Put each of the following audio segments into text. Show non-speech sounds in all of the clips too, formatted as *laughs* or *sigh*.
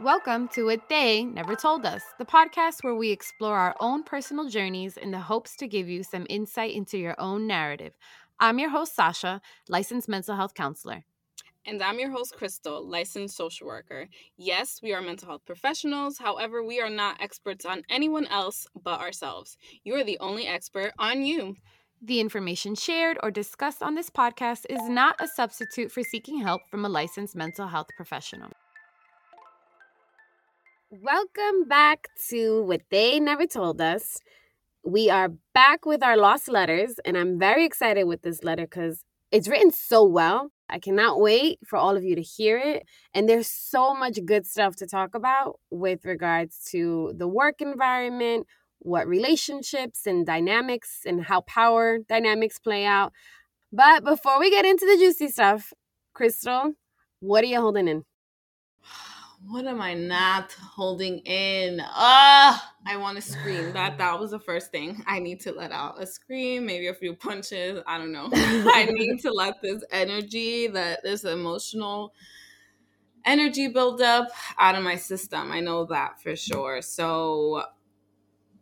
Welcome to What They Never Told Us, the podcast where we explore our own personal journeys in the hopes to give you some insight into your own narrative. I'm your host, Sasha, licensed mental health counselor. And I'm your host, Crystal, licensed social worker. Yes, we are mental health professionals. However, we are not experts on anyone else but ourselves. You are the only expert on you. The information shared or discussed on this podcast is not a substitute for seeking help from a licensed mental health professional. Welcome back to What They Never Told Us. We are back with our lost letters, and I'm very excited with this letter because it's written so well. I cannot wait for all of you to hear it. And there's so much good stuff to talk about with regards to the work environment, what relationships and dynamics and how power dynamics play out. But before we get into the juicy stuff, Crystal, what are you holding in? What am I not holding in? Ah, I want to scream. That that was the first thing I need to let out. A scream, maybe a few punches. I don't know. *laughs* I need to let this energy, that this emotional energy build up out of my system. I know that for sure. So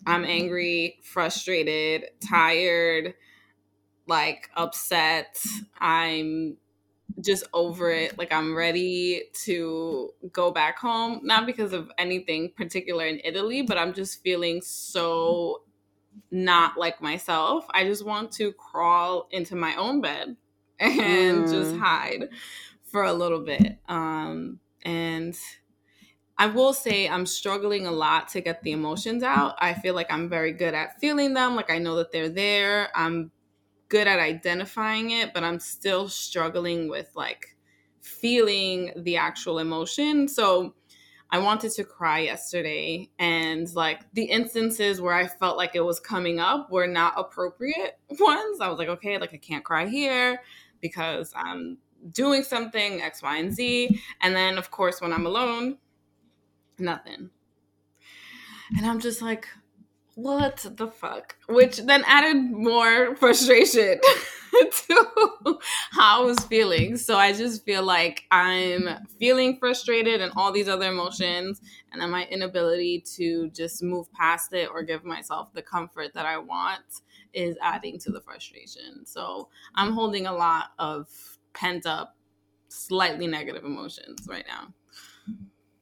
I'm angry, frustrated, tired, like upset. I'm just over it. Like I'm ready to go back home, not because of anything particular in Italy, but I'm just feeling so not like myself. I just want to crawl into my own bed and mm. just hide for a little bit. Um and I will say I'm struggling a lot to get the emotions out. I feel like I'm very good at feeling them, like I know that they're there. I'm good at identifying it, but I'm still struggling with like feeling the actual emotion. So I wanted to cry yesterday, and like the instances where I felt like it was coming up were not appropriate *laughs* ones. I was like, okay, like I can't cry here because I'm doing something X, Y, and Z. And then, of course, when I'm alone, nothing. And I'm just like, what the fuck? Which then added more frustration *laughs* to how I was feeling. So I just feel like I'm feeling frustrated and all these other emotions, and then my inability to just move past it or give myself the comfort that I want is adding to the frustration. So I'm holding a lot of pent up, slightly negative emotions right now.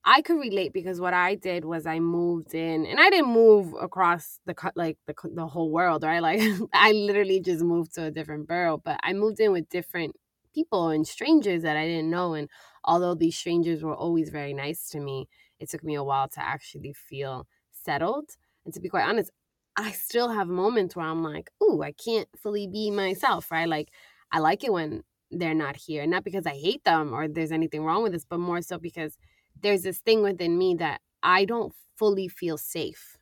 I could relate because what I did was I moved in, and I didn't move across the like the the whole world, right? Like *laughs* I literally just moved to a different borough, but I moved in with different people and strangers that I didn't know. And although these strangers were always very nice to me, it took me a while to actually feel settled. And to be quite honest, I still have moments where I'm like, "Ooh, I can't fully be myself," right? Like I like it when they're not here, not because I hate them or there's anything wrong with this, but more so because there's this thing within me that I don't fully feel safe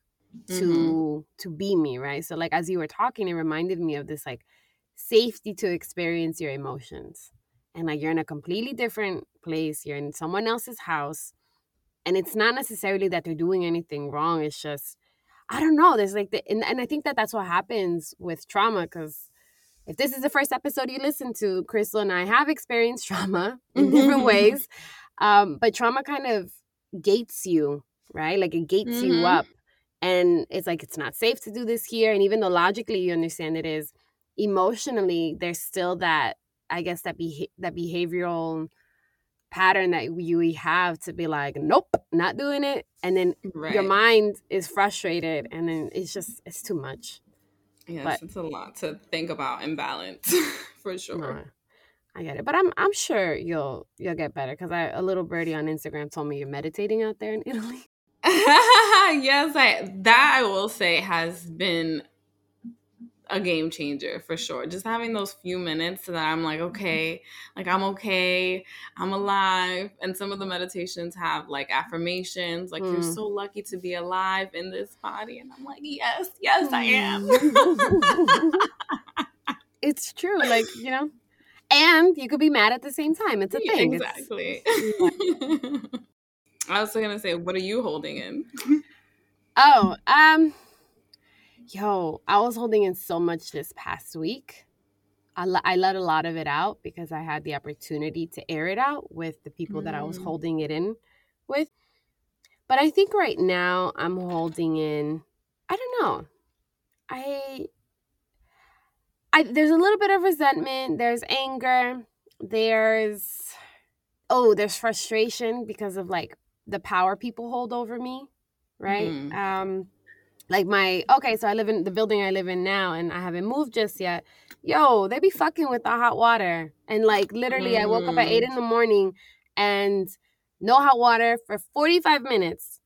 to mm-hmm. to be me, right? So like as you were talking, it reminded me of this like safety to experience your emotions. And like you're in a completely different place, you're in someone else's house, and it's not necessarily that they're doing anything wrong, it's just I don't know, there's like the and, and I think that that's what happens with trauma cuz if this is the first episode you listen to, Crystal and I have experienced *laughs* trauma in different ways. *laughs* Um, but trauma kind of gates you, right? Like it gates mm-hmm. you up. And it's like it's not safe to do this here. And even though logically you understand it is, emotionally there's still that, I guess that be that behavioral pattern that you we have to be like, nope, not doing it. And then right. your mind is frustrated and then it's just it's too much. Yes, but, it's a lot to think about and balance *laughs* for sure. I get it, but I'm I'm sure you'll you'll get better because I a little birdie on Instagram told me you're meditating out there in *laughs* Italy. *laughs* yes, I that I will say has been a game changer for sure. Just having those few minutes that I'm like, okay, like I'm okay, I'm alive. And some of the meditations have like affirmations, like mm. you're so lucky to be alive in this body. And I'm like, yes, yes, I am. *laughs* it's true. Like, you know, and you could be mad at the same time. It's a thing. Exactly. *laughs* I was gonna say, what are you holding in? oh, um, yo, I was holding in so much this past week. I, I let a lot of it out because I had the opportunity to air it out with the people mm. that I was mm. holding it in with. But I think right now I'm holding in I don't know. I I there's a little bit of resentment, there's anger, there's oh, there's frustration because of like the power people hold over me, right? Mm. Um like my okay, so I live in the building I live in now and I haven't moved just yet. Yo, they be fucking with the hot water. And like literally I woke up at eight Mm. in the morning and no hot water for 45 minutes.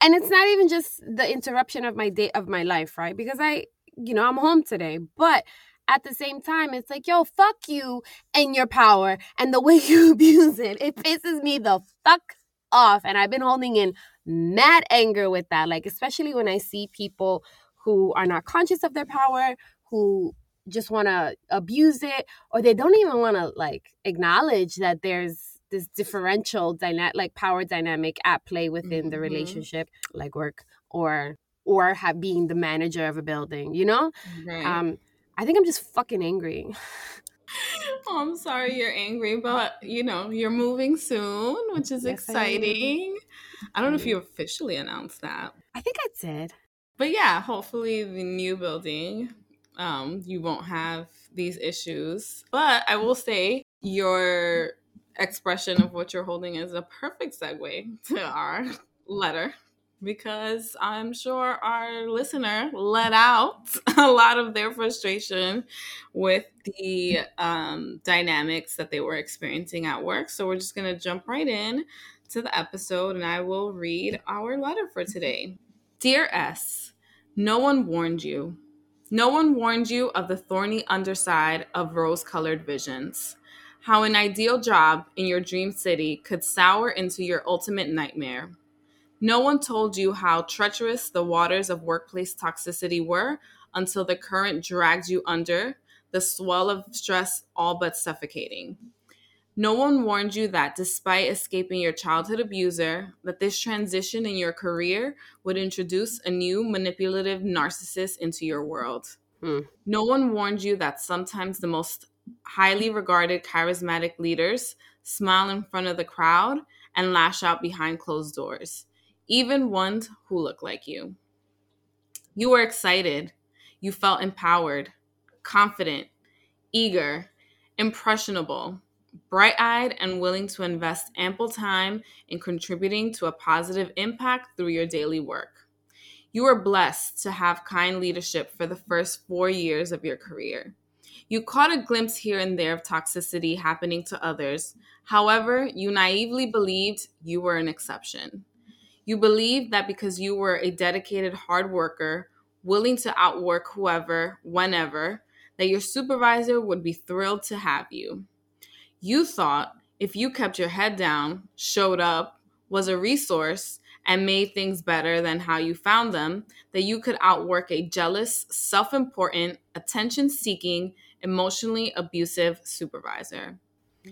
And it's not even just the interruption of my day of my life, right? Because I, you know, I'm home today. But at the same time, it's like, yo, fuck you and your power and the *laughs* way you abuse it. It pisses me the fuck off. And I've been holding in mad anger with that. Like, especially when I see people who are not conscious of their power, who just want to abuse it, or they don't even want to like acknowledge that there's this differential dyna- like power dynamic at play within the Mhm. relationship, like work or or have being the manager of a building, you know? Right. Um, I think I'm just fucking angry. Oh, I'm sorry you're angry, but you know, you're moving soon, which is Yes, I exciting. I don't know if you officially announced that. I think I did. But yeah, hopefully the new building, um, you won't have these issues. But I will say your expression of what you're holding is a perfect segue to our *laughs* letter because I'm sure our listener let out *laughs* a lot of their frustration with the um, dynamics that they were experiencing at work. So we're just going to jump right in to the episode and I will read our letter for today. Dear S, no one warned you. No one warned you of the thorny underside of rose colored visions. How an ideal job in your dream city could sour into your ultimate nightmare. No one told you how treacherous the waters of workplace toxicity were until the current dragged you under, the swell of stress all but suffocating. No one warned you that despite escaping your childhood abuser, that this transition in your career would introduce a new manipulative narcissist into your world. Hmm. No one warned you that sometimes the most highly regarded charismatic leaders smile in front of the crowd and lash out behind closed doors, even ones who look like you. You were excited. You felt empowered, confident, eager, impressionable, bright eyed, and willing to invest ample time in contributing to a positive impact through your daily work. You were blessed to have kind leadership for the first four years of your career. You caught a glimpse here and there of toxicity happening to others. However, you naively believed you were an exception. You believed that because you were a dedicated hard worker, willing to outwork whoever, whenever, that your supervisor would be thrilled to have you. You thought if you kept your head down, showed up, was a resource, and made things better than how you found them, that you could outwork a jealous, self important, attention seeking, emotionally abusive supervisor.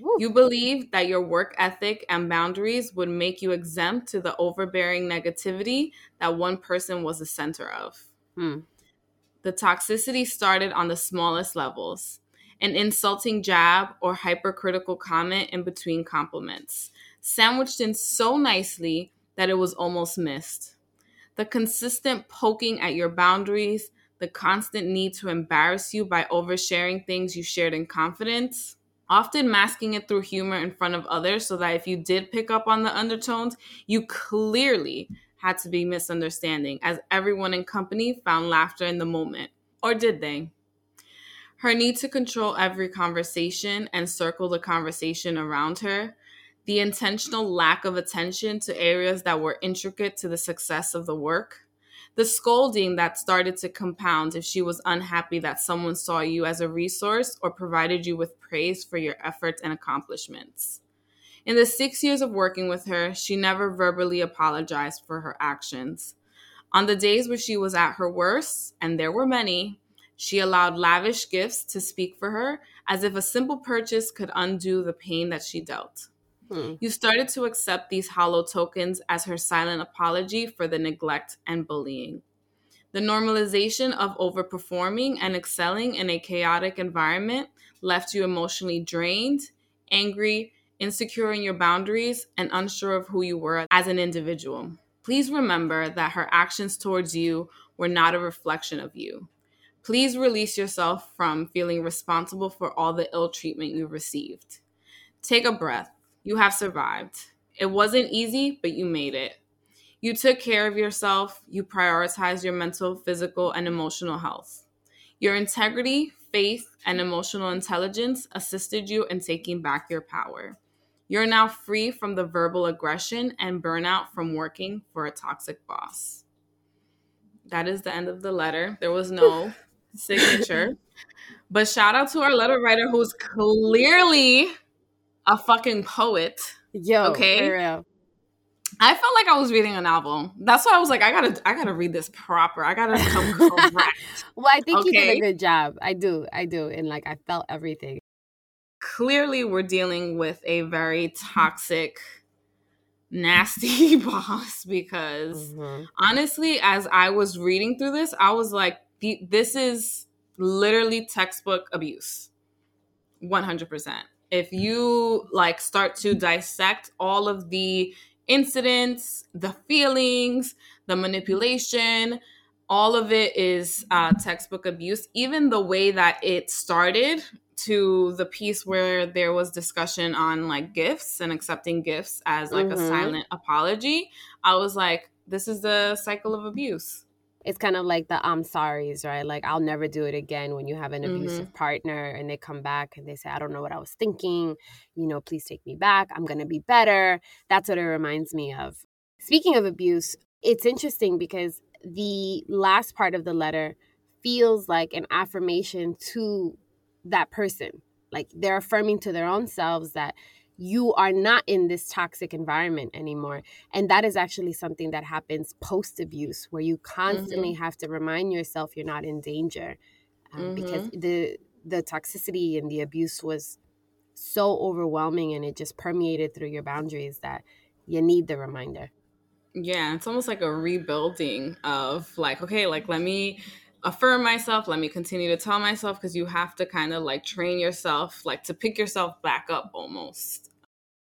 Woo. You believed that your work ethic and boundaries would make you exempt to the overbearing negativity that one person was the center of. Hmm. The toxicity started on the smallest levels an insulting jab or hypercritical comment in between compliments, sandwiched in so nicely that it was almost missed. The consistent poking at your boundaries, the constant need to embarrass you by oversharing things you shared in confidence, often masking it through humor in front of others so that if you did pick up on the undertones, you clearly had to be misunderstanding, as everyone in company found laughter in the moment. Or did they? Her need to control every conversation and circle the conversation around her, the intentional lack of attention to areas that were intricate to the success of the work, the scolding that started to compound if she was unhappy that someone saw you as a resource or provided you with praise for your efforts and accomplishments. In the six years of working with her, she never verbally apologized for her actions. On the days where she was at her worst, and there were many, she allowed lavish gifts to speak for her as if a simple purchase could undo the pain that she dealt. Hmm. You started to accept these hollow tokens as her silent apology for the neglect and bullying. The normalization of overperforming and excelling in a chaotic environment left you emotionally drained, angry, insecure in your boundaries, and unsure of who you were as an individual. Please remember that her actions towards you were not a reflection of you. Please release yourself from feeling responsible for all the ill treatment you received. Take a breath. You have survived. It wasn't easy, but you made it. You took care of yourself. You prioritized your mental, physical, and emotional health. Your integrity, faith, and emotional intelligence assisted you in taking back your power. You're now free from the verbal aggression and burnout from working for a toxic boss. That is the end of the letter. There was no *laughs* signature. But shout out to our letter writer who's clearly a fucking poet. Yo, Okay. I felt like I was reading a novel. That's why I was like, I gotta, I gotta read this proper. I gotta come correct. *laughs* Well, I think you did a good job. I do, I do, and like I felt everything. Clearly, we're dealing with a very toxic, nasty *laughs* boss because Mhm. honestly, as I was reading through this, I was like, this is literally textbook abuse. 100%. If you like start to dissect all of the incidents, the feelings, the manipulation, all of it is uh, textbook abuse. Even the way that it started to the piece where there was discussion on like gifts and accepting gifts as like a Mhm. silent apology, I was like, this is the cycle of abuse. It's kind of like the I'm sorry's, right? Like I'll never do it again when you have an Mhm. abusive partner and they come back and they say, I don't know what I was thinking. You know, please take me back. I'm going to be better. That's what it reminds me of. Speaking of abuse, it's interesting because the last part of the letter feels like an affirmation to that person. Like they're affirming to their own selves that you are not in this toxic environment anymore. And that is actually something that happens post abuse, where you constantly have to remind yourself you're not in danger, um, because the the toxicity and the abuse was so overwhelming, and it just permeated through your boundaries that you need the reminder. Yeah, it's almost like a rebuilding of like, okay, like let me affirm myself, let me continue to tell myself because you have to kind of like train yourself, like to pick yourself back up almost.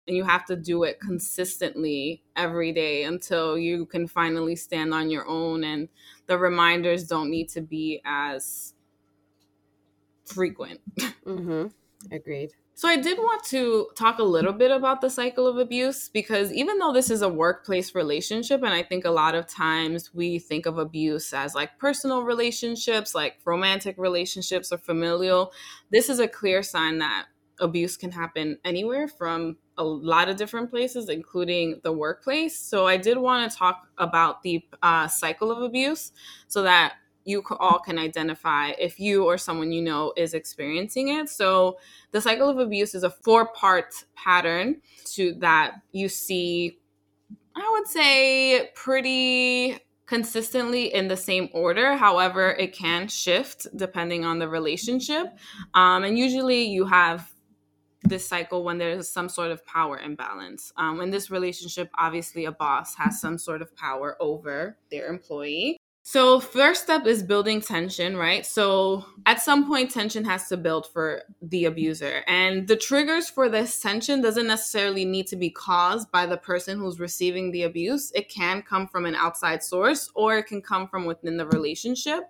And you have to do it consistently every day until you can finally stand on your own and the reminders don't need to be as frequent. Mm-hmm. Agreed. So I did want to talk a little bit about the cycle of abuse because even though this is a workplace relationship and I think a lot of times we think of abuse as like personal relationships, like romantic relationships or familial, this is a clear sign that abuse can happen anywhere from a lot of different places including the workplace. So I did want to talk about the uh, cycle of abuse so that you all can identify if you or someone you know is experiencing it. So the cycle of abuse is a four part pattern to that you see i would say pretty consistently in the same order. However it can shift depending on the relationship. Um, and usually you have this cycle when there's some sort of power imbalance. Um, in this relationship obviously a boss has some sort of power over their employee so, first step is building tension, right? So, at some point, tension has to build for the abuser. And the triggers for this tension doesn't necessarily need to be caused by the person who's receiving the abuse. It can come from an outside source or it can come from within the relationship.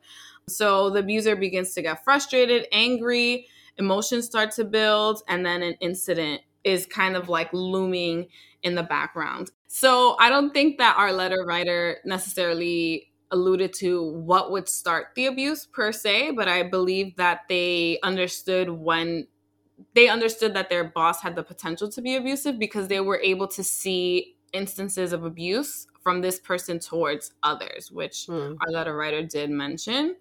So, the abuser begins to get frustrated, angry, emotions start to build, and then an incident is kind of like looming in the background. So, I don't think that our letter writer necessarily alluded to what would start the abuse per se, but I believe that they understood when they understood that their boss had the potential to be abusive because they were able to see instances of abuse from this person towards others, which Hmm. our letter writer did mention.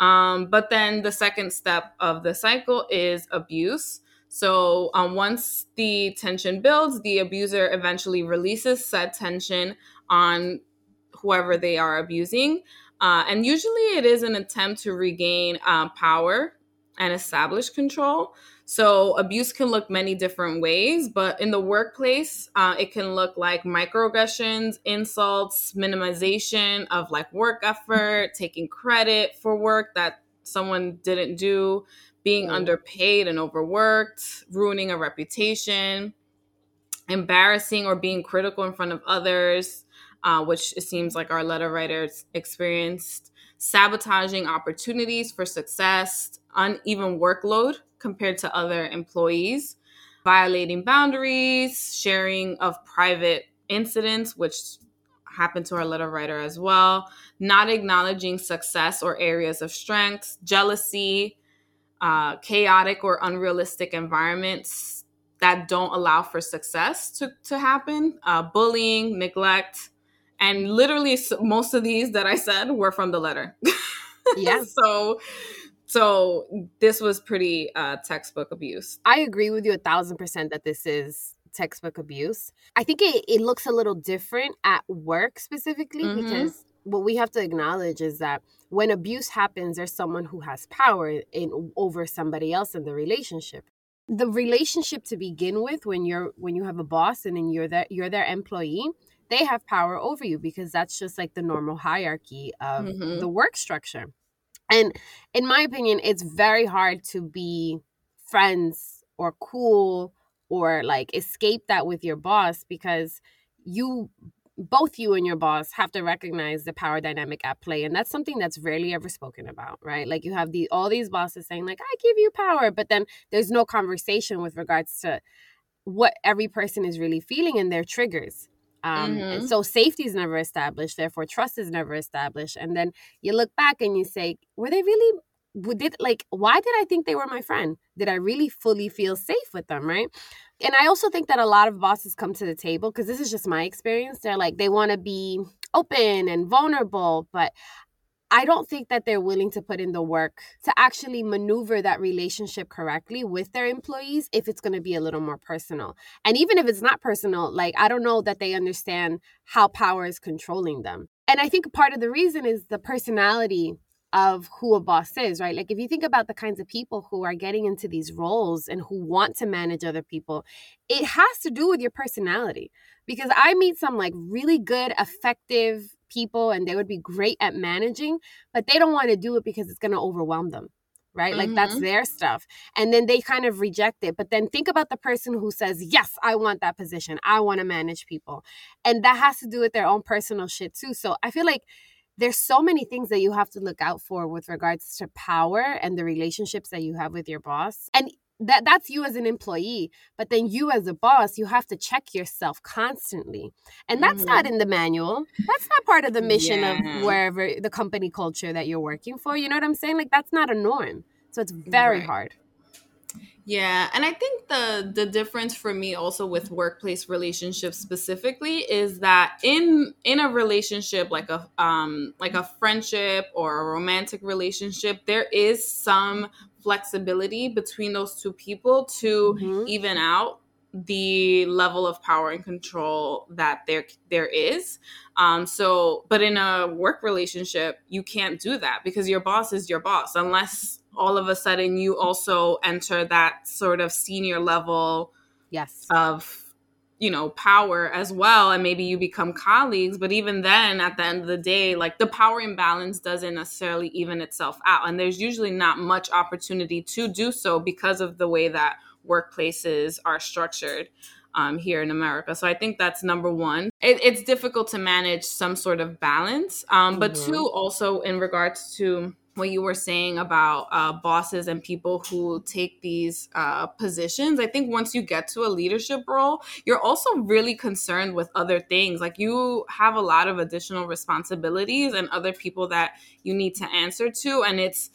Um, but then the second step of the cycle is abuse. So um, once the tension builds, the abuser eventually releases said tension on whoever they are abusing. Uh, and usually it is an attempt to regain uh, power and establish control. So abuse can look many different ways, but in the workplace, uh, it can look like microaggressions, insults, minimization of like work effort, taking credit for work that someone didn't do, being underpaid and overworked, ruining a reputation. embarrassing or being critical in front of others, uh, which it seems like our letter writers experienced, sabotaging opportunities for success, uneven workload compared to other employees, violating boundaries, sharing of private incidents, which happened to our letter writer as well, not acknowledging success or areas of strengths, jealousy, uh, chaotic or unrealistic environments that don't allow for success to, to happen, uh, bullying, neglect, and literally most of these that I said were from the letter. *laughs* Yeah. so so this was pretty uh, textbook abuse. I agree with you a thousand percent that this is textbook abuse. I think it, it looks a little different at work specifically mm-hmm. because what we have to acknowledge is that when abuse happens, there's someone who has power in over somebody else in the relationship. The relationship to begin with, when you're when you have a boss and then you're that you're their employee, they have power over you because that's just like the normal hierarchy of mm-hmm. the work structure. And in my opinion, it's very hard to be friends or cool or like escape that with your boss because you both you and your boss have to recognize the power dynamic at play and that's something that's rarely ever spoken about right like you have the all these bosses saying like i give you power but then there's no conversation with regards to what every person is really feeling and their triggers um, mm-hmm. and so safety is never established, therefore trust is never established. And then you look back and you say, were they really did like why did I think they were my friend? Did I really fully feel safe with them, right? And I also think that a lot of bosses come to the table because this is just my experience. They're like they want to be open and vulnerable, but I don't think that they're willing to put in the work to actually maneuver that relationship correctly with their employees if it's going to be a little more personal. And even if it's not personal, like I don't know that they understand how power is controlling them. And I think part of the reason is the personality of who a boss is, right? Like if you think about the kinds of people who are getting into these roles and who want to manage other people, it has to do with your personality. Because I meet some like really good, effective people and they would be great at managing, but they don't want to do it because it's going to overwhelm them. Right? Mm-hmm. Like that's mm-hmm. their stuff. And then they kind of reject it. But then think about the person who says, Yes, I want that position. I want to manage people. And that has to do with their own personal shit too. So I feel like there's so many things that you have to look out for with regards to power and the relationships that you have with your boss. And that that's you as an employee but then you as a boss you have to check yourself constantly and that's mm-hmm. not in the manual that's not part of the mission yeah. of wherever the company culture that you're working for you know what i'm saying like that's not a norm so it's very right. hard yeah, and I think the the difference for me also with workplace relationships specifically is that in in a relationship like a um like a friendship or a romantic relationship there is some flexibility between those two people to mm-hmm. even out the level of power and control that there there is um so but in a work relationship you can't do that because your boss is your boss unless all of a sudden you also enter that sort of senior level yes of you know power as well and maybe you become colleagues but even then at the end of the day like the power imbalance doesn't necessarily even itself out and there's usually not much opportunity to do so because of the way that workplaces are structured um, here in America. So I think that's number one. It, it's difficult to manage some sort of balance. Um, but mm-hmm. two, also in regards to what you were saying about uh, bosses and people who take these uh, positions i think once you get to a leadership role you're also really concerned with other things. Like you have a lot of additional responsibilities and other people that you need to answer to and it's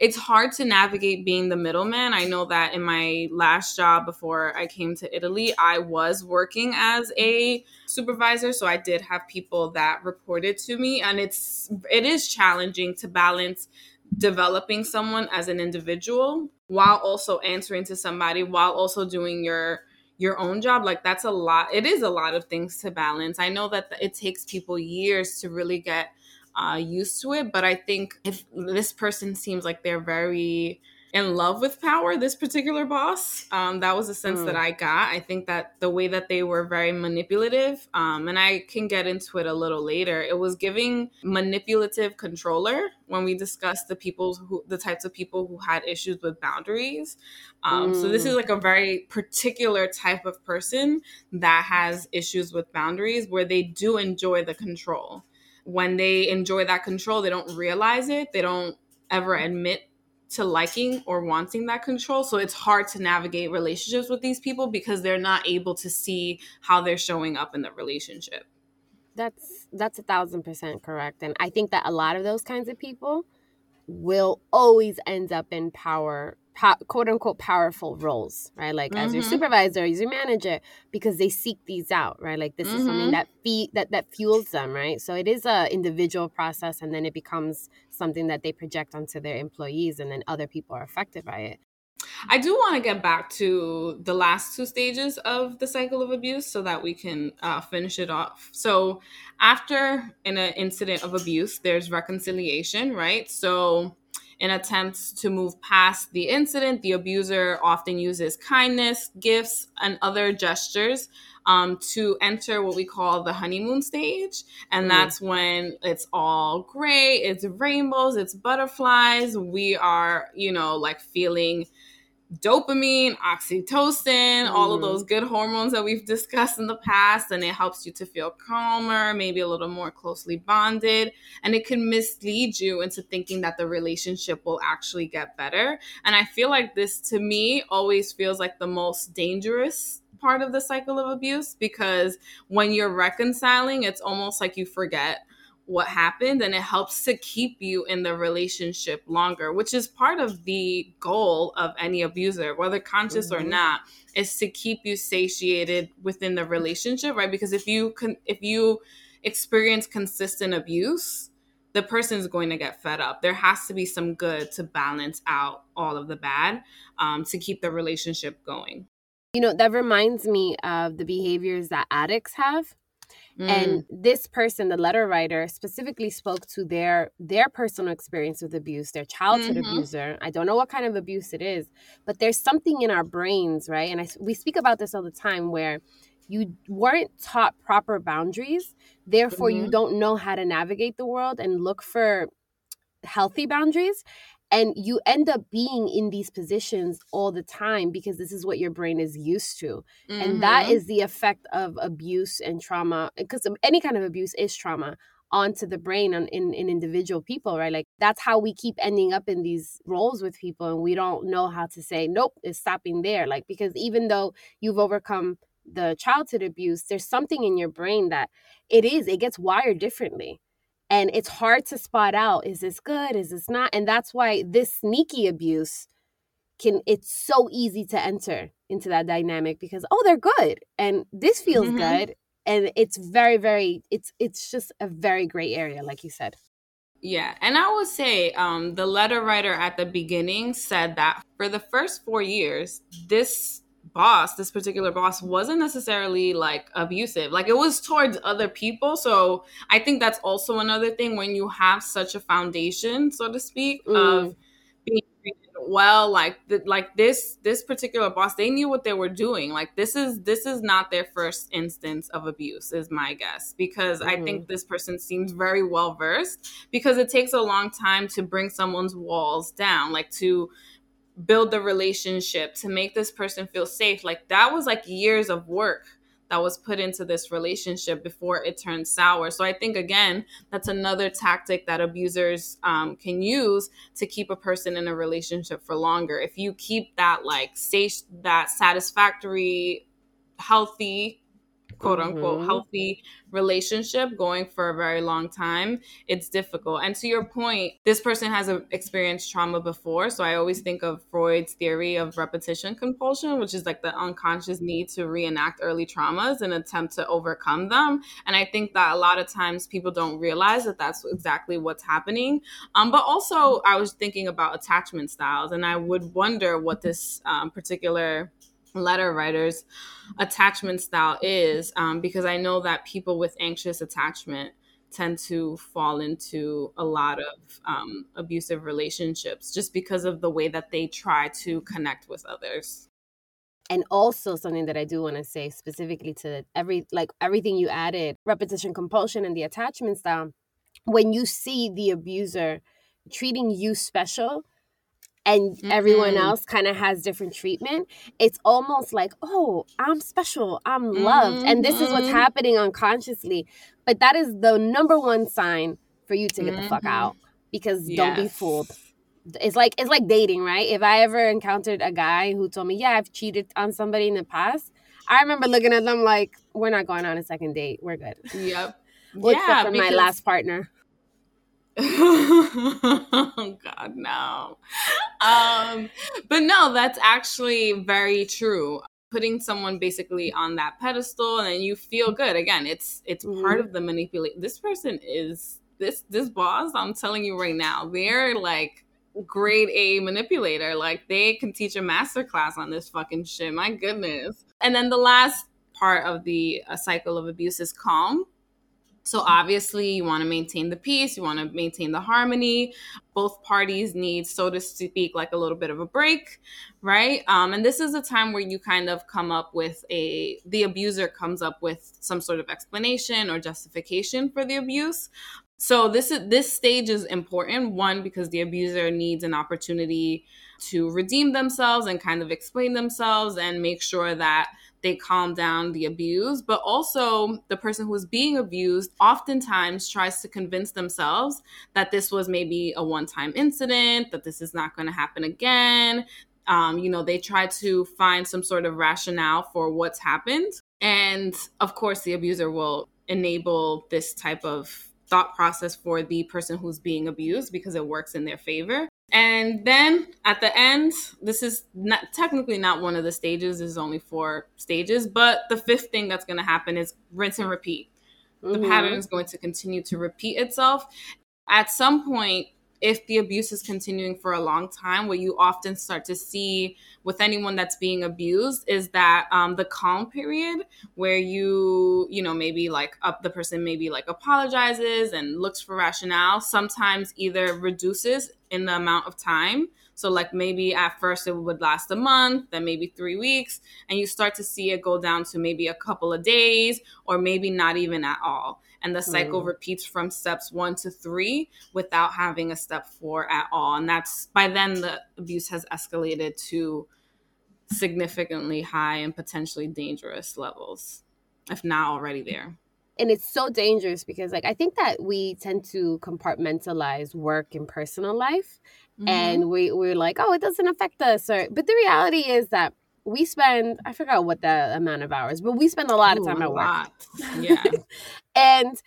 it's hard to navigate being the middleman. I know that in my last job before I came to Italy, I was working as a supervisor, so I did have people that reported to me and it's it is challenging to balance developing someone as an individual while also answering to somebody while also doing your your own job like that's a lot it is a lot of things to balance i know that it takes people years to really get uh, used to it. But I think if this person seems like they're very in love with power, this particular boss. Um, that was the sense mm. that I got. I think that the way that they were very manipulative, um, and I can get into it a little later, it was giving manipulative controller when we discussed the people who, the types of people who had issues with boundaries. Um, mm. So this is mm. like a very particular type of person that has issues with boundaries where they do enjoy the control. When they enjoy that control, they don't realize it. They don't ever admit to liking or wanting that control. So it's hard to navigate relationships with these people because they're not able to see how they're showing up in the relationship. That's that's a thousand percent correct. And I think that a lot of those kinds of people will always end up in power po- quote unquote powerful roles, right? Like mm-hmm. as your mm-hmm. supervisor, as your manager, because they seek these out, right? Like this mm-hmm. is something mm-hmm. that feed that that fuels them, right? So it is a individual process, and then it becomes something that they project onto their employees, and then other people are affected by it. I do want to get back to the last two stages of the cycle of abuse so that we can uh, finish it off. So, after an incident of abuse, there's reconciliation, right? So, in attempts to move past the incident, the abuser often uses kindness, gifts, and other gestures um, to enter what we call the honeymoon stage. And mm. that's when it's all great, it's rainbows, it's butterflies. We are, you know, like feeling dopamine, oxytocin, mm. all of mm-hmm. those good hormones that we've discussed in the past. And it helps you to feel calmer, maybe a little more closely bonded. And it can mislead you into thinking that the relationship will actually get better. And I feel like this, to me, always feels like the most dangerous part of the cycle of abuse because when you're reconciling, it's almost like you forget what happened and it helps to keep you in the relationship longer which is part of the goal of any abuser whether conscious mm-hmm. or not is to keep you satiated within the relationship right? Because if you can if you experience consistent abuse the person is going to get fed up. There has to be some good to balance out all of the bad um, to keep the relationship going. You know that reminds me of the behaviors that addicts have Mm. And this person, the letter writer, specifically spoke to their their personal experience with abuse, their childhood mm-hmm. abuser. I don't know what kind of abuse it is, but there's something in our brains, right? And I, we speak about this all the time where you weren't taught proper boundaries, therefore mm-hmm. you don't know how to navigate the world and look for healthy boundaries and you end up being in these positions all the time because this is what your brain is used to mm-hmm. and that mm-hmm. the effect of abuse and trauma because any kind of abuse is trauma onto the brain in, in individual people right like that's how we keep ending up in these roles with people and we don't know how to say nope it's stopping there like because even though you've overcome the childhood abuse there's something in your brain that it is it gets wired differently and it's hard to spot out is this good is this not and that's why this sneaky abuse can it's so easy to enter into that dynamic because oh they're good and this feels mm-hmm. good and it's very very it's it's just a very gray area like you said yeah and i would say um the letter writer at the beginning said that for the first four years this boss, this particular boss, wasn't necessarily like abusive. Like it was towards other people. So I think that's also another thing when you have such a foundation, so to speak, mm. of being well. Like the, like this this particular boss, they knew what they were doing. Like this is this is not their first instance of abuse, is my guess. Because mm. I think mm-hmm. this person seems very well versed because it takes a long time to bring someone's walls down, like to build the relationship to make this person feel safe. Like that was like years of work that was put into this relationship before it turned sour. So i think again that's another tactic that abusers um, can use to keep a person in a relationship for longer. If you keep that like safe that satisfactory healthy quote unquote mm-hmm. healthy relationship going for a very long time, it's difficult. And to your point, this person has experienced trauma before. So I always think of Freud's theory of repetition compulsion, which is like the unconscious need to reenact early traumas and attempt to overcome them. And I think that a lot of times people don't realize that that's exactly what's happening. Um, but also, I was thinking about attachment styles, and I would wonder what this um, particular letter writers attachment style is um, because i know that people with anxious attachment tend to fall into a lot of um, abusive relationships just because of the way that they try to connect with others. And also something that i do want to say specifically to every like everything you added repetition compulsion and the attachment style when you see the abuser treating you special and mm-hmm. everyone else kind of has different treatment it's almost like oh i'm special i'm loved mm-hmm. and this is what's mm-hmm. happening unconsciously but that is the number one sign for you to get mm-hmm. the fuck mm-hmm. out because yes. don't be fooled it's like it's like dating right if i ever encountered a guy who told me yeah i've cheated on somebody in the past i remember looking at them like we're not going on a second date we're good yep *laughs* yeah, for my last partner oh *laughs* god no. Um but no that's actually very true. Putting someone basically on that pedestal and you feel good. Again it's it's mm-hmm. part of the manipulate this person is this this boss i'm telling you right now they're like grade a manipulator. Like they can teach a master class on this fucking shit. My goodness. And then the last part of the uh, cycle of abuse is calm so obviously, you want to maintain the peace, you want to maintain the harmony. Both parties need, so to speak, like a little bit of a break, right? Um, and this is a time where you kind of come up with a, the abuser comes up with some sort of explanation or justification for the abuse. So this is this stage is important. One because the abuser needs an opportunity to redeem themselves and kind of explain themselves and make sure that they calm down the abuse, but also the person who is being abused oftentimes tries to convince themselves that this was maybe a one time incident, that this is not going to happen again. Um, you know, they try to find some sort of rationale for what's happened. And of course, the abuser will enable this type of thought process for the person who's being abused because it works in their favor. And then at the end, this is not technically not one of the stages, there's only four stages, but the fifth thing that's going to happen is rinse and repeat. Mm-hmm. The pattern is going to continue to repeat itself. At some point, if the abuse is continuing for a long time, what you often start to see with anyone that's being abused is that um, the calm period where you, you know, maybe like up the person maybe like apologizes and looks for rationale, sometimes either reduces in the amount of time. So, like maybe at first it would last a month, then maybe three weeks, and you start to see it go down to maybe a couple of days or maybe not even at all and the cycle mm. repeats from steps one to three without having a step four at all. And that's by then the abuse has escalated to significantly high and potentially dangerous levels, if not already there. And it's so dangerous because, like, I think that we tend to compartmentalize work and personal life, mm-hmm. and we we're like, oh, it doesn't affect us. Or, but the reality is that we spend I forgot what the amount of hours, but we spend a lot Ooh, of time at work. Lot. *laughs* Yeah. and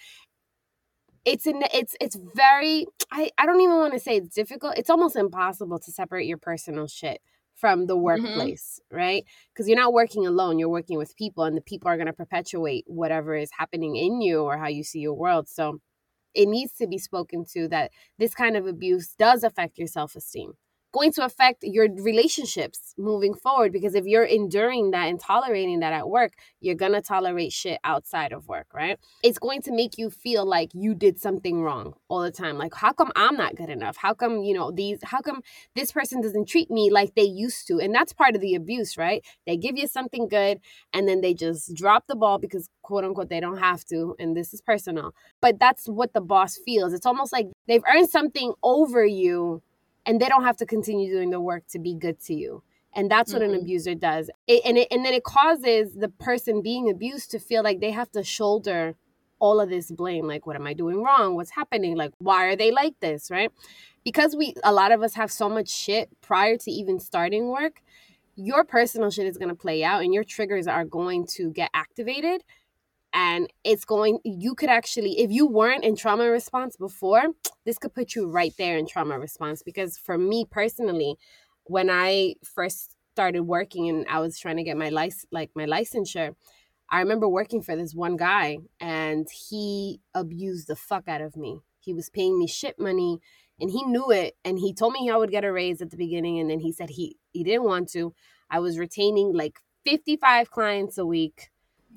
it's in it's it's very I, I don't even want to say it's difficult. It's almost impossible to separate your personal shit from the mm-hmm. workplace, mm-hmm. right? Because you're not working alone, you're working with people and the people are going to perpetuate whatever is happening in you or how you see your world. So it needs to be spoken to that this kind of abuse does affect your self-esteem going to affect your relationships moving forward because if you're enduring that and tolerating that at work you're going to tolerate shit outside of work right? It's going to make you feel like you did something wrong all the time. Like how come i'm not good enough? How come you know these how come this person doesn't treat me like they used to? And that's part of the abuse right? They give you something good and then they just drop the ball because quote unquote they don't have to and this is personal. But that's what the boss feels. It's almost like they've earned something over you and they don't have to continue doing the work to be good to you. And that's what mm-hmm. an abuser does. It, and it, and then it causes the person being abused to feel like they have to shoulder all of this blame like what am i doing wrong? What's happening? Like why are they like this right? Because we a lot of us have so much shit prior to even starting work your personal shit is going to play out and your triggers are going to get activated and it's going you could actually if you weren't in trauma response before this could put you right there in trauma response. Because for me personally when i first started working and i was trying to get my license like my licensure i remember working for this one guy and he abused the fuck out of me. He was paying me shit money and he knew it and he told me i would get a raise at the beginning and then he said he he didn't want to. I was retaining like 55 clients a week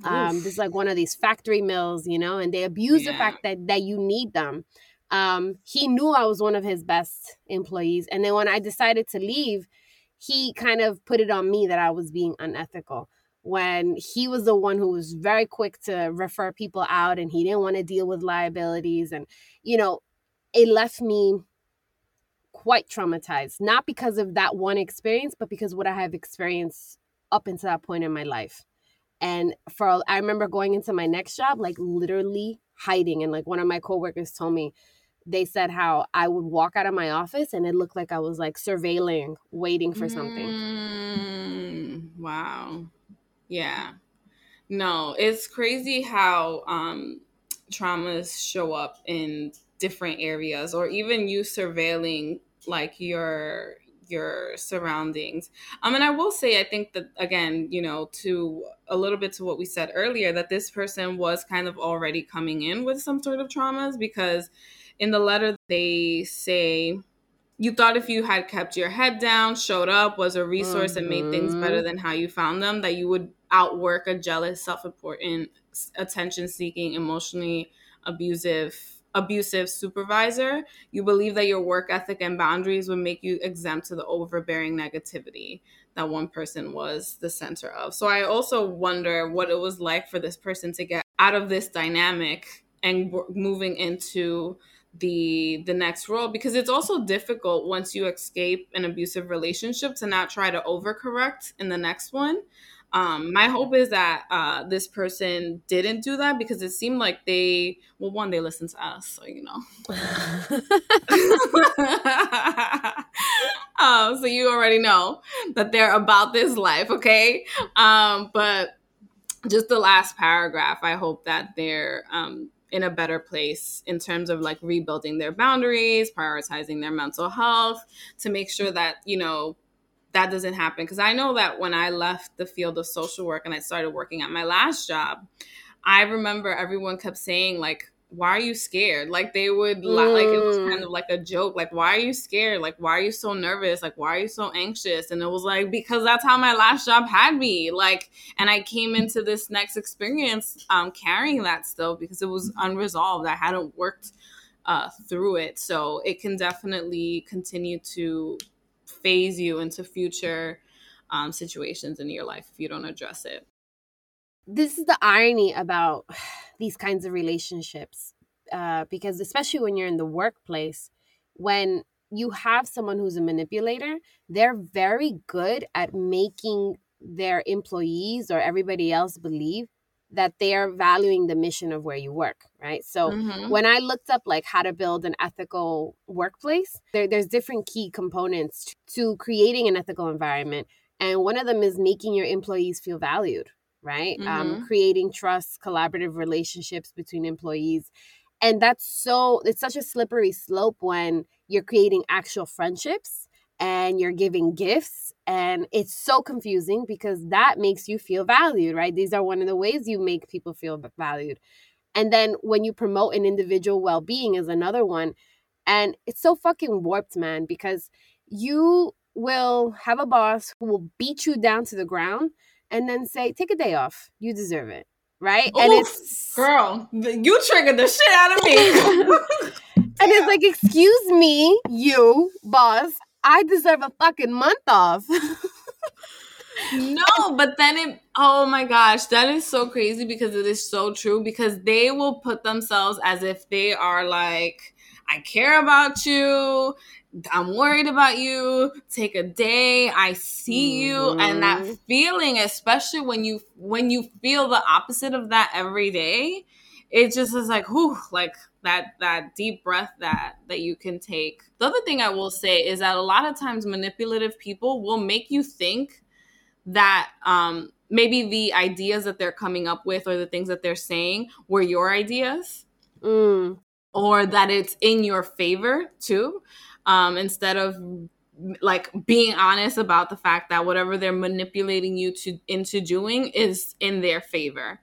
Um, this is like one of these factory mills, you know, and they abuse yeah. the fact that that you need them. Um, he knew I was one of his best employees, and then when I decided to leave, he kind of put it on me that I was being unethical. When he was the one who was very quick to refer people out, and he didn't want to deal with liabilities, and you know, it left me quite traumatized, not because of that one experience, but because what I have experienced up until that point in my life. And for I remember going into my next job, like literally hiding. And like one of my coworkers told me, they said how I would walk out of my office and it looked like I was like surveilling, waiting for something. Mm, wow. Yeah. No, it's crazy how um traumas show up in different areas or even you surveilling like your your surroundings. Um, and I will say, I think that again, you know, to a little bit to what we said earlier, that this person was kind of already coming in with some sort of traumas because in the letter they say you thought if you had kept your head down, showed up, was a resource, mm-hmm. and made things better mm-hmm. than how you found them, that you would outwork a jealous, self-important, attention-seeking, emotionally abusive abusive supervisor, you believe that your work ethic and boundaries would make you exempt to the overbearing negativity that one person was the center of. So I also wonder what it was like for this person to get out of this dynamic and moving into the the next role because it's also difficult once you escape an abusive relationship to not try to overcorrect in the next one um, my hope is that uh, this person didn't do that because it seemed like they, well, one, they listened to us, so you know. um, *laughs* so you already know that they're about this life, okay? Um, but just the last paragraph, I hope that they're um, in a better place in terms of like rebuilding their boundaries, prioritizing their mental health to make sure that, you know, that doesn't happen because I know that when I left the field of social work and I started working at my last job, I remember everyone kept saying like why are you scared? Like they would mm. like it was kind of like a joke. Like why are you scared? Like why are you so nervous? Like why are you so anxious? And it was like because that's how my last job had me. Like and I came into this next experience um carrying that still because it was unresolved. I hadn't worked uh through it. So it can definitely continue to phase you into future um, situations in your life if you don't address it. This is the irony about *sighs* these kinds of relationships, uh, because especially when you're in the workplace, when you have someone who's a manipulator, they're very good at making their employees or everybody else believe that they are valuing the mission of where you work right so mm-hmm. when i looked up like how to build an ethical workplace there, there's different key components to creating an ethical environment and one of them is making your employees feel valued right um, mm-hmm. um, creating trust collaborative relationships between employees and that's so it's such a slippery slope when you're creating actual friendships and you're giving gifts and it's so confusing because that makes you feel valued right? These are one of the ways you make people feel valued. And then when you promote an individual well-being is another one and it's so fucking warped man because you will have a boss who will beat you down to the ground and then say take a day off. You deserve it. Right? Oof, and it's girl you triggered the shit out of me. *laughs* And it's like excuse me you boss I deserve a fucking month off. *laughs* no, but then it, oh my gosh, that is so crazy because it is so true because they will put themselves as if they are like, I care about you. I'm worried about you. Take a day. I see you. Mm-hmm. And that mm-hmm. feeling, especially when you when you feel the opposite of that every day, it just is like, whew, like that that deep breath that that you can take. The other thing I will say is that a lot of times manipulative people will make you think that um, maybe the ideas that they're coming up with or the things that they're saying were your ideas, mm. or that it's in your favor too, um, instead of like being honest about the fact that whatever they're manipulating you to into doing is in their favor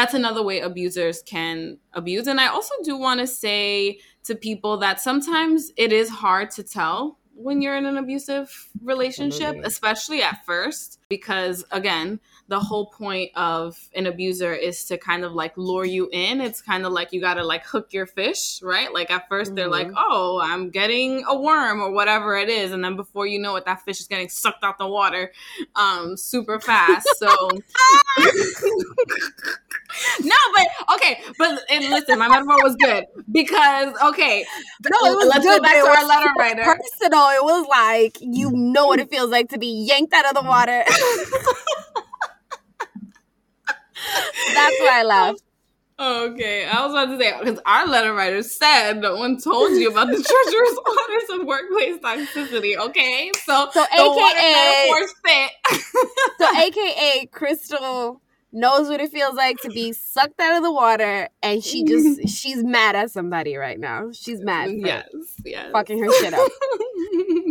that's another way abusers can abuse. And I also do want to say to people that sometimes it is hard to tell when you're in an abusive relationship, Absolutely. especially at first. because again the whole point of an abuser is to kind of like lure you in it's kind of like you got to like hook your fish right like at 1st they they're like mm-hmm. oh i'm getting a worm or whatever it is and then before you know it that fish is getting sucked out the water um super fast so *laughs* *laughs* no but okay but and listen my metaphor was good because okay no it was let's good, go back to our letter writer personal it was like you know what it feels like to be yanked out of the water *laughs* That's why I laughed. Okay, I was about to say because our letter writer said no one told you about the *laughs* treacherous waters of workplace toxicity. Okay, so so AKA fit. *laughs* so AKA Crystal knows what it feels like to be sucked out of the water, and she just *laughs* she's mad at somebody right now. She's mad. Yes, yes, fucking her shit up. *laughs*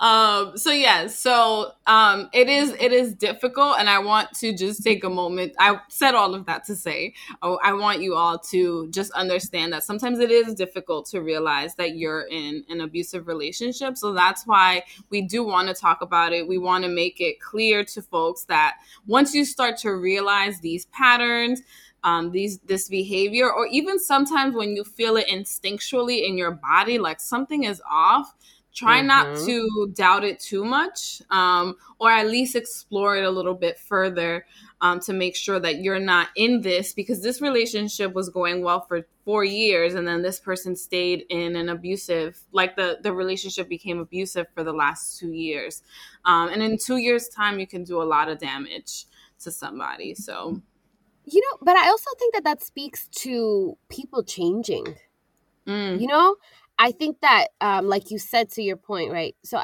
um so yeah so um it is it is difficult and i want to just take a moment i said all of that to say oh, i want you all to just understand that sometimes it is difficult to realize that you're in an abusive relationship so that's why we do want to talk about it. We want to make it clear to folks that once you start to realize these patterns um, these this behavior or even sometimes when you feel it instinctually in your body like something is off try mm-hmm. not to doubt it too much um, or at least explore it a little bit further um, to make sure that you're not in this because this relationship was going well for four years and then this person stayed in an abusive like the the relationship became abusive for the last two years um, and in two years time you can do a lot of damage to somebody so you know but i also think that that speaks to people changing mm. you know I think that, um, like you said to your point, right? So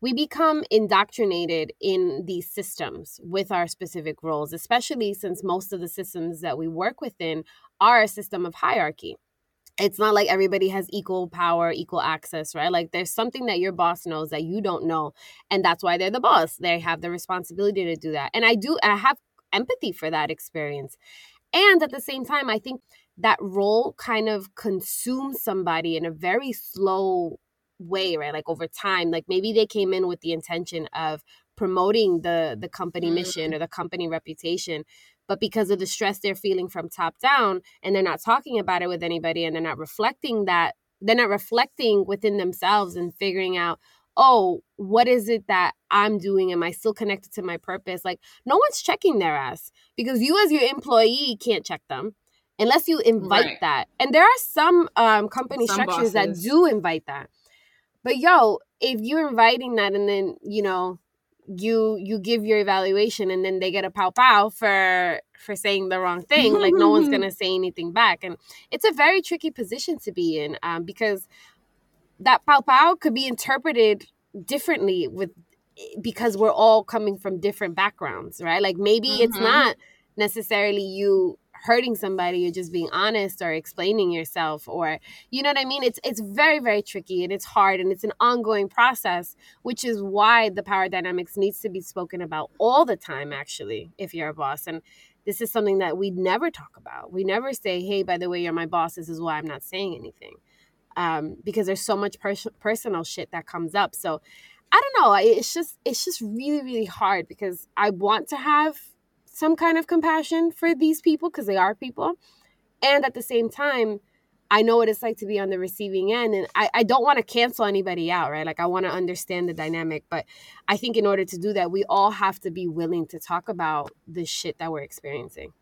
we become indoctrinated in these systems with our specific roles, especially since most of the systems that we work within are a system of hierarchy. It's not like everybody has equal power, equal access, right? Like there's something that your boss knows that you don't know. And that's why they're the boss. They have the responsibility to do that. And I do, I have empathy for that experience. And at the same time, I think that role kind of consumes somebody in a very slow way right? Like over time like maybe they came in with the intention of promoting the the company mission mm. or the company reputation but because of the stress they're feeling from top down and they're not talking about it with anybody and they're not reflecting that they're not reflecting within themselves and figuring out oh what is it that i'm doing? Am i still connected to my purpose? Like no one's checking their ass because you as your employee can't check them unless you invite right. that. And there are some um, company some structures bosses. that do invite that. But yo, if you're inviting that and then, you know, you you give your evaluation and then they get a pow pow for for saying the wrong thing like no one's gonna *laughs* say anything back and it's a very tricky position to be in um, because that pow pow could be interpreted differently with because we're all coming from different backgrounds right like maybe mm-hmm. it's not necessarily you hurting somebody you're just being honest or explaining yourself or you know what i mean? It's it's very very tricky and it's hard and it's an ongoing process which is why the power dynamics needs to be spoken about all the time actually if you're a boss. And this is something that we never talk about. We never say hey by the way you're my boss. This is why i'm not saying anything. Um, because there's so much pers- personal shit that comes up. So i don't know. It's just it's just really really hard because i want to have some kind of compassion for these people because they are people. And at the same time, I know what it's like to be on the receiving end. And I, I don't want to cancel anybody out, right? Like, I want to understand the dynamic. But I think in order to do that, we all have to be willing to talk about the shit that we're experiencing.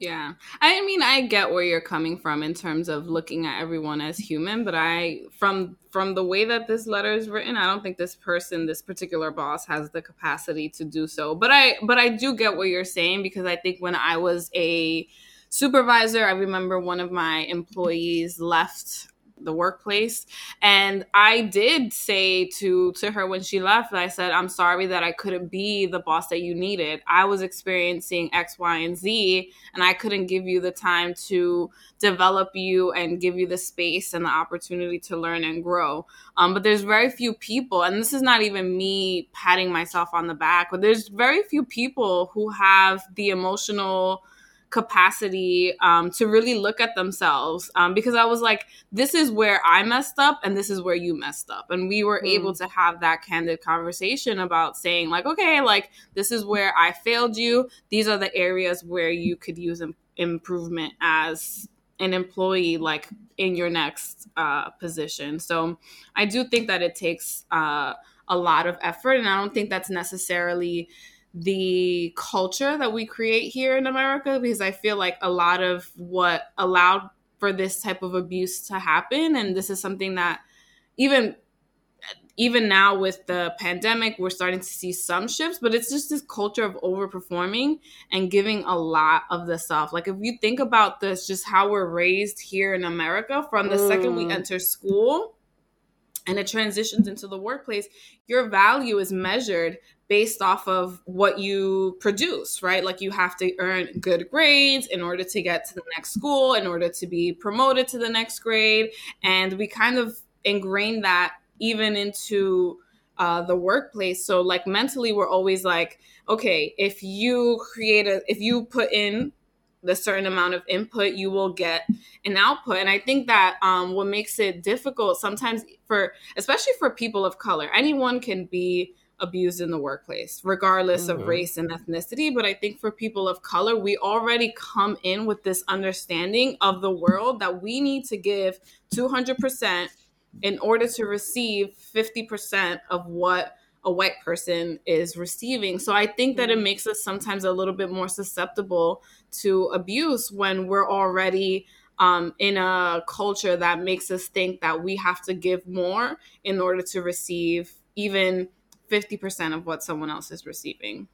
Yeah. I mean, I get where you're coming from in terms of looking at everyone as human, but I from from the way that this letter is written, I don't think this person, this particular boss has the capacity to do so. But I but I do get what you're saying because I think when I was a supervisor, I remember one of my employees left the workplace. And i did say to to her when she left i said i'm sorry that i couldn't be the boss that you needed. I was experiencing x y and z and i couldn't give you the time to develop you and give you the space and the opportunity to learn and grow. Um, but there's very few people and this is not even me patting myself on the back but there's very few people who have the emotional capacity um, to really look at themselves um, because I was like, this is where I messed up and this is where you messed up. And we were mm. able to have that candid conversation about saying, like, okay, like, this is where I failed you. These are the areas where you could use Im- improvement as an employee, like in your next uh, position. So I do think that it takes uh, a lot of effort. And I don't think that's necessarily the culture that we create here in America because I feel like a lot of what allowed for this type of abuse to happen and this is something that even even now with the pandemic we're starting to see some shifts but it's just this culture of overperforming and giving a lot of the self like if you think about this just how we're raised here in America from the mm. second we mm. enter school and it transitions into the workplace, your value is measured based off of what you produce, right? Like you have to earn good grades in order to get to the next school, in order to be promoted to the next grade. And we kind of ingrain that even into uh, the workplace. So, like mentally, we're always like, okay, if you create a, if you put in the certain amount of input you will get an output and i think that um, what makes it difficult sometimes for especially for people of color anyone can be abused in the workplace, regardless mm-hmm. of race and ethnicity. But I think for people of color, we already come in with this understanding of the world that we need to give 200% in order to receive 50% of what a white person is receiving. So I think that it mm-hmm. makes us sometimes a little bit more susceptible to abuse when we're already um, in a culture that makes us think that we have to give more in order to receive even 50% of what someone else is receiving.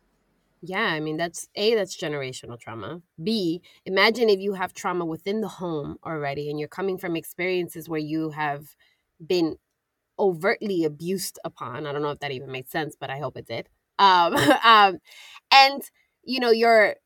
Yeah, I mean, that's A, that's generational trauma. B, imagine if you have trauma within the home already and you're coming from experiences where you have been overtly abused upon. I don't know if that even made sense, but I hope it did. Um, *laughs* um, and, you know, you're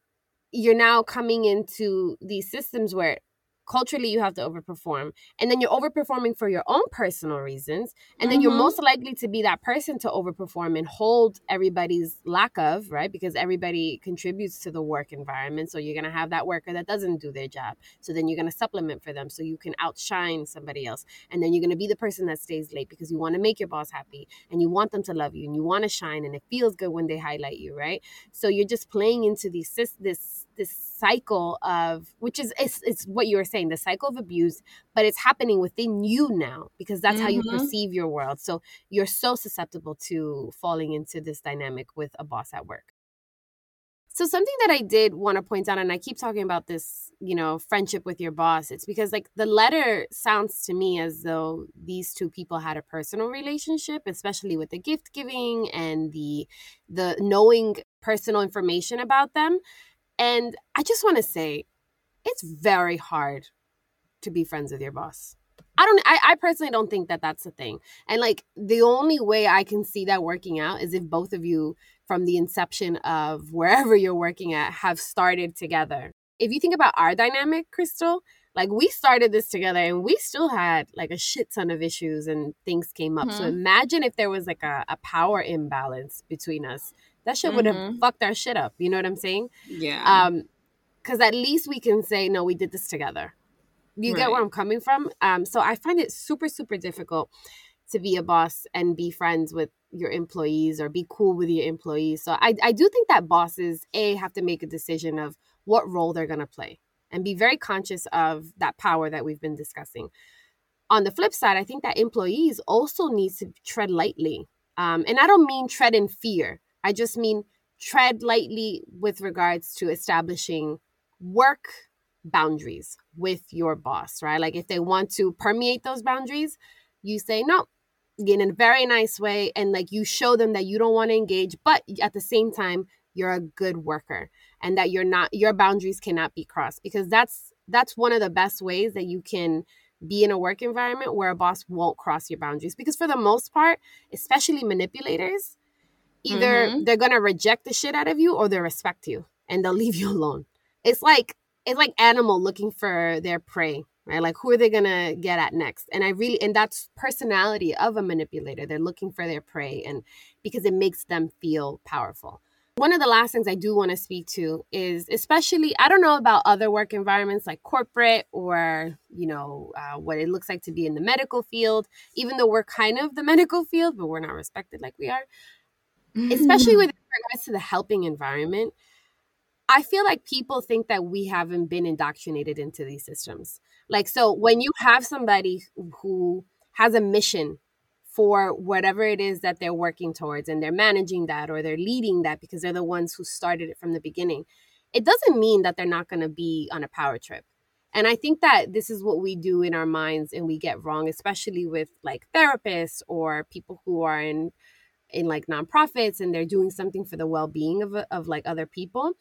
you're now coming into these systems where culturally you have to overperform and then you're overperforming for your own personal reasons and then mm-hmm. you're most likely to be that person to overperform and hold everybody's lack of right because everybody contributes to the work environment so you're going to have that worker that doesn't do their job so then you're going to supplement for them so you can outshine somebody else and then you're going to be the person that stays late because you want to make your boss happy and you want them to love you and you want to shine and it feels good when they highlight you right so you're just playing into these this this cycle of which is it's, it's what you were saying the cycle of abuse but it's happening within you now because that's mm-hmm. how you mm-hmm. perceive your world so you're so susceptible to falling into this dynamic with a boss at work so something that I did want to point out, and I keep talking about this, you know, friendship with your boss. It's because like the letter sounds to me as though these two people had a personal relationship, especially with the gift giving and the the knowing personal information about them. And I just want to say, it's very hard to be friends with your boss. I don't I, I personally don't think that that's a thing. And like the only way I can see that working out is if both of you from the inception of wherever you're working at have started together. If you think about our dynamic, Crystal, like we started this together and we still had like a shit ton of issues and things came up. Mm-hmm. So imagine if there was like a, a power imbalance between us that shit would have mm-hmm. fucked our shit up. You know what I'm saying? Yeah. Um, because at least we can say, no, we did this together. You right. get where I'm coming from? Um, so I find it super, super difficult to be a boss and be friends with your employees or be cool with your employees. So I, I do think that bosses, A, have to make a decision of what role they're going to play and be very conscious of that power that we've been discussing. On the flip side, I think that employees also need to tread lightly. Um, and I don't mean tread in fear. I just mean tread lightly with regards to establishing work boundaries with your boss, right? Like if they want to permeate those boundaries, you say no in a very nice way and like you show them that you don't want to engage, but at the same time, you're a good worker and that you're not your boundaries cannot be crossed because that's that's one of the best ways that you can be in a work environment where a boss won't cross your boundaries because for the most part especially manipulators either mm-hmm. they're gonna reject the shit out of you or they respect you and they'll *laughs* leave you alone. It's like it's like animal looking for their prey, right? Like who are they gonna get at next? And I really and that's personality of a manipulator. They're looking for their prey and because it makes them feel powerful. One of the last things I do want to speak to is especially, I don't know about other work environments like corporate or, you know, uh, what it looks like to be in the medical field, even though we're kind of the medical field, but we're not respected like we are. Especially with regards to the helping environment, I feel like people think that we haven't been indoctrinated into these systems. Like, so when you have somebody who has a mission for whatever it is that they're working towards and they're managing that or they're leading that because they're the ones who started it from the beginning it doesn't mean that they're not going to be on a power trip and i think that this is what we do in our minds and we get wrong especially with like therapists or people who are in in like nonprofits and they're doing something for the well-being of, of like other people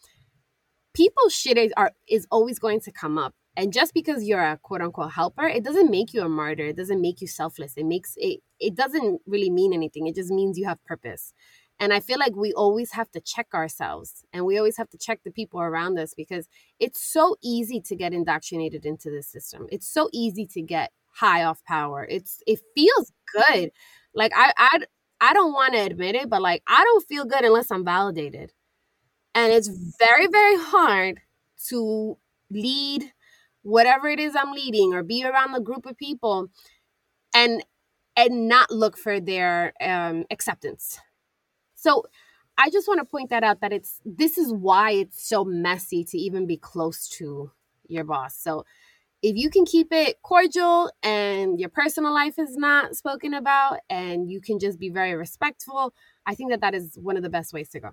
people's shit is, are is always going to come up and just because you're a quote unquote helper, it doesn't make you a martyr. It doesn't make you selfless. It makes it it doesn't really mean anything. It just means you have purpose. And I feel like we always have to check ourselves and we always have to check the people around us because it's so easy to get indoctrinated into the system. It's so easy to get high off power. It's it feels good. Like I I I don't want to admit it, but like I don't feel good unless I'm validated. And it's very very hard to lead whatever it is I'm leading or be around a group of people and and not look for their um, acceptance. So I just want to point that out that it's this is why it's so messy to even be close to your boss. So if you can keep it cordial and your personal life is not spoken about and you can just be very respectful, I think that that is one of the best ways to go.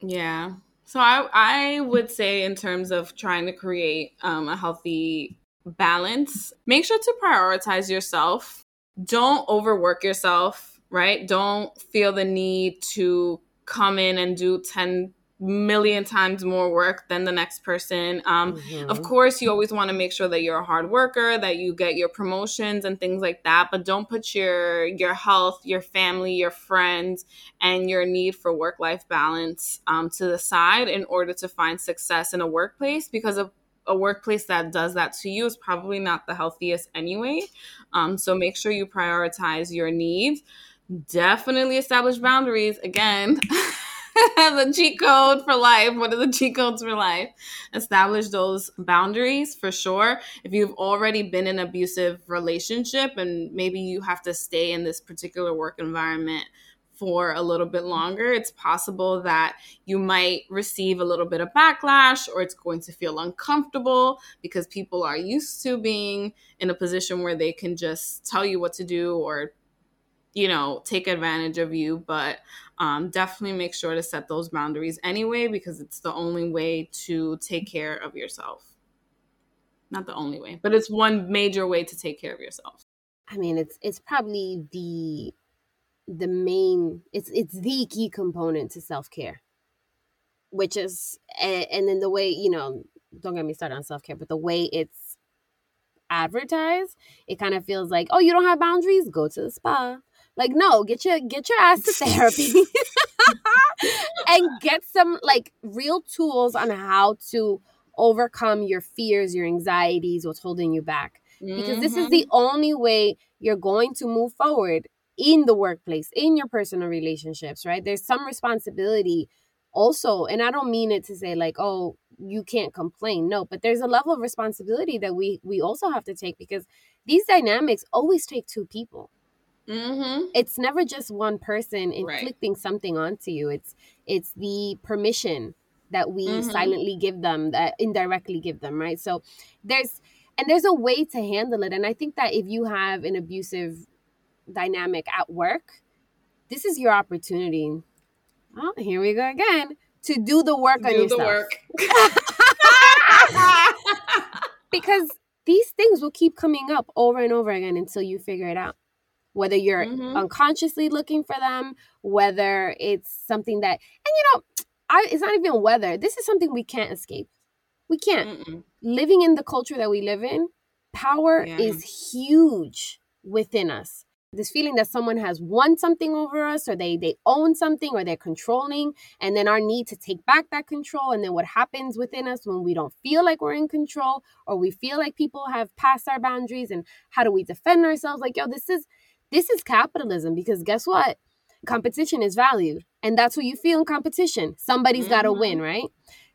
Yeah. So I I would say in terms of trying to create um, a healthy balance, make sure to prioritize yourself. Don't overwork yourself, right? Don't feel the need to come in and do 10 million times more work than the next person. Um, mm-hmm. Of course, you always want to make sure that you're a hard worker, that you get your promotions and things like that. But don't put your your health, your family, your friends, and your need for work life balance um, to the side in order to find success in a workplace because of a workplace that does that to you is probably not the healthiest anyway. Um, so make sure you prioritize your needs. Definitely establish boundaries. Again, *laughs* *laughs* the cheat code for life. What are the cheat codes for life? Establish those boundaries for sure. If you've already been in an abusive relationship and maybe you have to stay in this particular work environment for a little bit longer, it's possible that you might receive a little bit of backlash or it's going to feel uncomfortable because people are used to being in a position where they can just tell you what to do or you know take advantage of you but um, definitely make sure to set those boundaries anyway because it's the only way to take care of yourself. Not the only way but it's one major way to take care of yourself. I mean it's it's probably the the main it's it's the key component to self-care which is and, and then the way you know don't get me started on self-care but the way it's advertised it kind of feels like oh you don't have boundaries? Go to the spa like, no, get your get your ass to therapy *laughs* and get some like real tools on how to overcome your fears, your anxieties, what's holding you back. Because mm-hmm. this is mm-hmm. the only way you're going to move forward in the workplace, in your personal relationships, right? There's some responsibility also, and I don't mean it to say like, oh, you can't complain. No, but there's a level of responsibility that we we also have to take because these dynamics always take two people. Mm-hmm. It's never just one person inflicting right. something onto you. It's it's the permission that we mm-hmm. silently give them, that indirectly give them, right? So there's and there's a way to handle it. And I think that if you have an abusive dynamic at work, this is your opportunity. Oh, here we go again to do the work do on yourself. Work. *laughs* because these things will keep coming up over and over again until you figure it out whether you're mm-hmm. unconsciously looking for them, whether it's something that, and you know, I, it's not even whether, this is something we can't escape. We can't. Mm-mm. Living in the culture that we live in, power yeah. is huge within us. This feeling that someone has won something over us, or they they own something, or they're controlling, and then our need to take back that control, and then what happens within us when we don't feel like we're in control, or we feel like people have passed our boundaries, and how do we defend ourselves? Like, yo, this is this is capitalism because guess what? competition is valued. And that's what you feel in competition. Somebody's mm-hmm. got to win, right?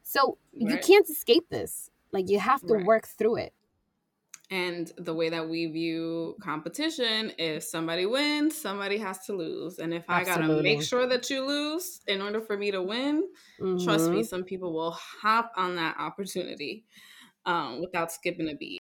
So right. you can't escape this. Like you have to right. work through it. And the way that we view competition is somebody wins, somebody has to lose. And if Absolutely. I gotta make sure that you lose in order for me to win, mm-hmm. trust me, mm-hmm. some people will hop on that opportunity um, without skipping a beat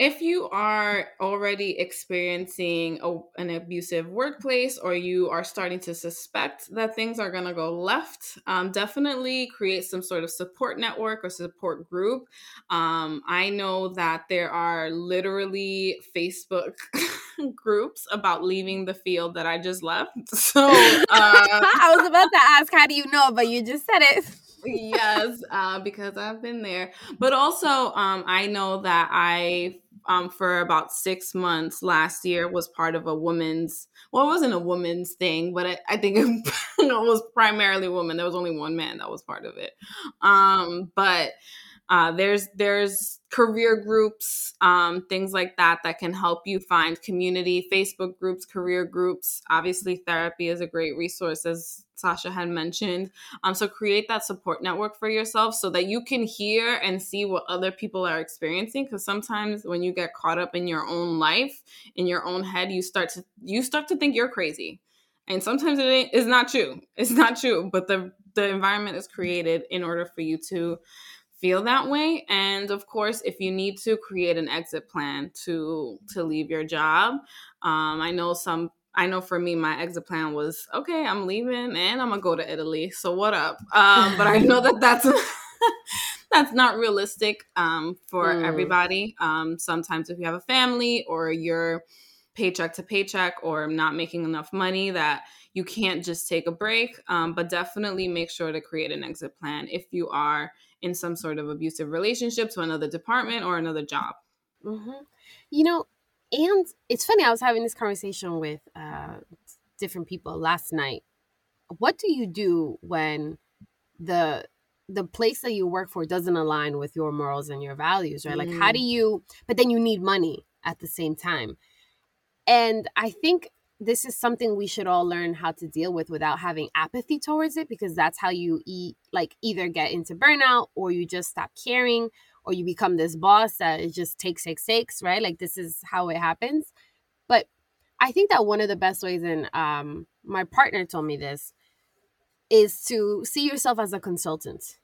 if you are already experiencing a, an abusive workplace or you are starting to suspect that things are going to go left, um, definitely create some sort of support network or support group. Um, I know that there are literally Facebook *laughs* groups about leaving the field that I just left. *laughs* So *laughs* uh, I was about to ask, how do you know? But you just said it yes, uh, because I've been there. But also, um, I know that I um, for about six months last year was part of a woman's well it wasn't a woman's thing but i, I think *laughs* it, was primarily women. There was only one man that was part of it. Um, but uh, there's there's career groups, um, things like that that can help you find community. Facebook groups, career groups. Obviously, therapy is a great resource, as Sasha had mentioned. Um, so create that support network for yourself so that you can hear and see what other people are experiencing. Because sometimes when you get caught up in your own life, in your own head, you start to you start to think you're crazy. And sometimes it is not true. It's not true, but the the environment is created in order for you to feel that way. And of course if you need to create an exit plan to to leave your job um, i know some i know for me my exit plan was okay i'm leaving and i'm gonna go to italy so what up? Um, but i know that that's *laughs* that's not realistic um, for mm. everybody. Um, sometimes if you have a family or you're paycheck to paycheck or not making enough money that you can't just take a break um, but definitely make sure to create an exit plan if you are in some sort of abusive relationship to another department or another job. Mm-hmm. You know, and it's funny, I was having this conversation with uh, different people last night. What do you do when the the place that you work for doesn't align with your morals and your values, right? Mm. Like, how do mm. you, but then you need money at the same time. And I think this is something we should all learn how to deal with without having apathy towards it because that's how you eat like either get into burnout or you just stop caring or you become this boss that it just takes takes takes right? Like this is how it happens. But i think that one of the best ways and um my partner told me this is to see yourself as a consultant.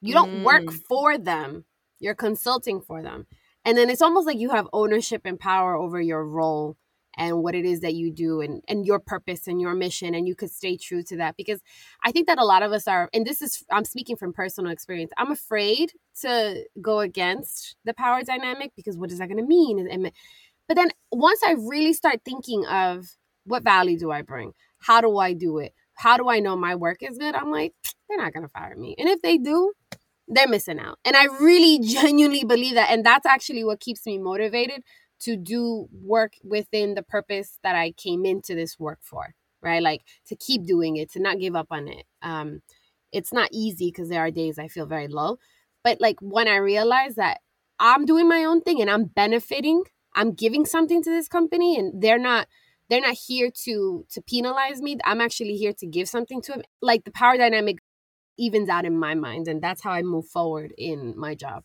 You don't mm. work for them you're consulting for them. And then it's almost like you have ownership and power over your role and what it is that you do and and your purpose and your mission and you could stay true to that because i think that a lot of us are and this is i'm speaking from personal experience i'm afraid to go against the power dynamic because what is that going to mean but then once i really start thinking of what value do i bring? How do i do it? How do i know my work is good? I'm like *sniffs* they're not going to fire me and if they do they're missing out and i really *laughs* genuinely believe that and that's actually what keeps me motivated to do work within the purpose that I came into this work for, right? Like to keep doing it, to not give up on it. Um, it's not easy because there are days I feel very low, but like when I realize that I'm doing my own thing and I'm benefiting, I'm giving something to this company, and they're not they're not here to to penalize me. I'm actually here to give something to them. Like the power dynamic evens out in my mind, and that's how I move forward in my job.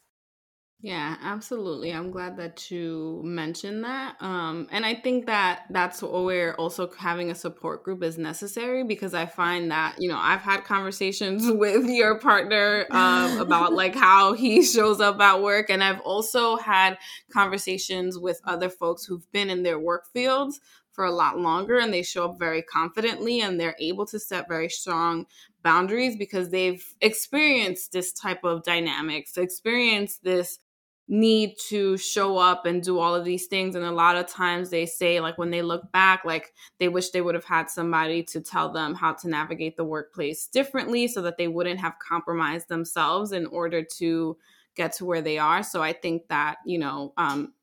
Yeah, absolutely. I'm glad that you mentioned that. Um, and I think that that's where also having a support group is necessary because I find that, you know, I've had conversations *laughs* with your partner um, about *laughs* like how he shows up at work. And I've also had conversations with other folks who've been in their work fields for a lot longer and they show up very confidently and they're able to set very strong boundaries because they've experienced this type of dynamics, experienced this need to show up and do all of these things. And a lot of times they say like when they look back like they wish they would have had somebody to tell them how to navigate the workplace differently so that they wouldn't have compromised themselves in order to get to where they are. So i think that you know um,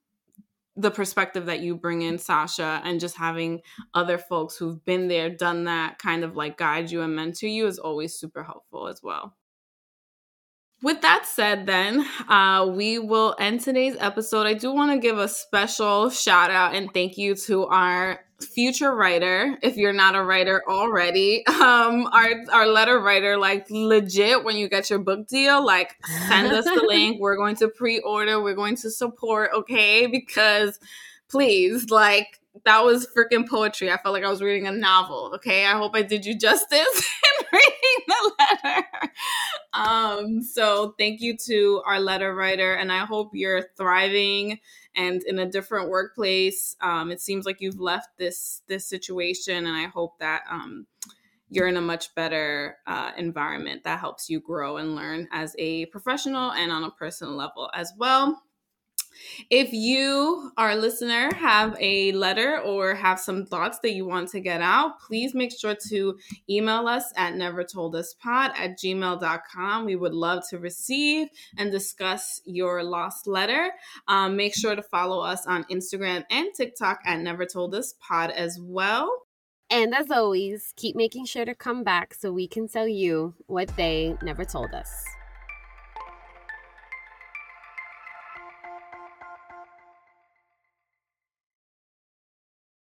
the perspective that you bring in sasha and just having other folks who've been there done that kind of like guide you and mentor you is always super helpful as well with that said, then uh, we will end today's episode. I do want to give a special shout out and thank you to our future writer if you're not a writer already. *laughs* Um our our letter writer like legit when you get your book deal like send us the *laughs* link. We're going to pre-order. We're going to support okay? Because please like that was freaking poetry. I felt like I was reading a novel. Okay, I hope I did you justice *laughs* in reading the letter. Um, so thank you to our letter writer, and I hope you're thriving and in a different workplace. Um, it seems like you've left this this situation, and I hope that um, you're in a much better uh, environment that helps you grow and learn as a professional and on a personal level as well. If you, our listener, have a letter or have some thoughts that you want to get out, please make sure to email us at nevertolduspod at gmail.com. We would love to receive and discuss your lost letter. Um, make sure to follow us on Instagram and TikTok at Never Told Us Pod as well. And as always, keep making sure to come back so we can tell you what they never told us.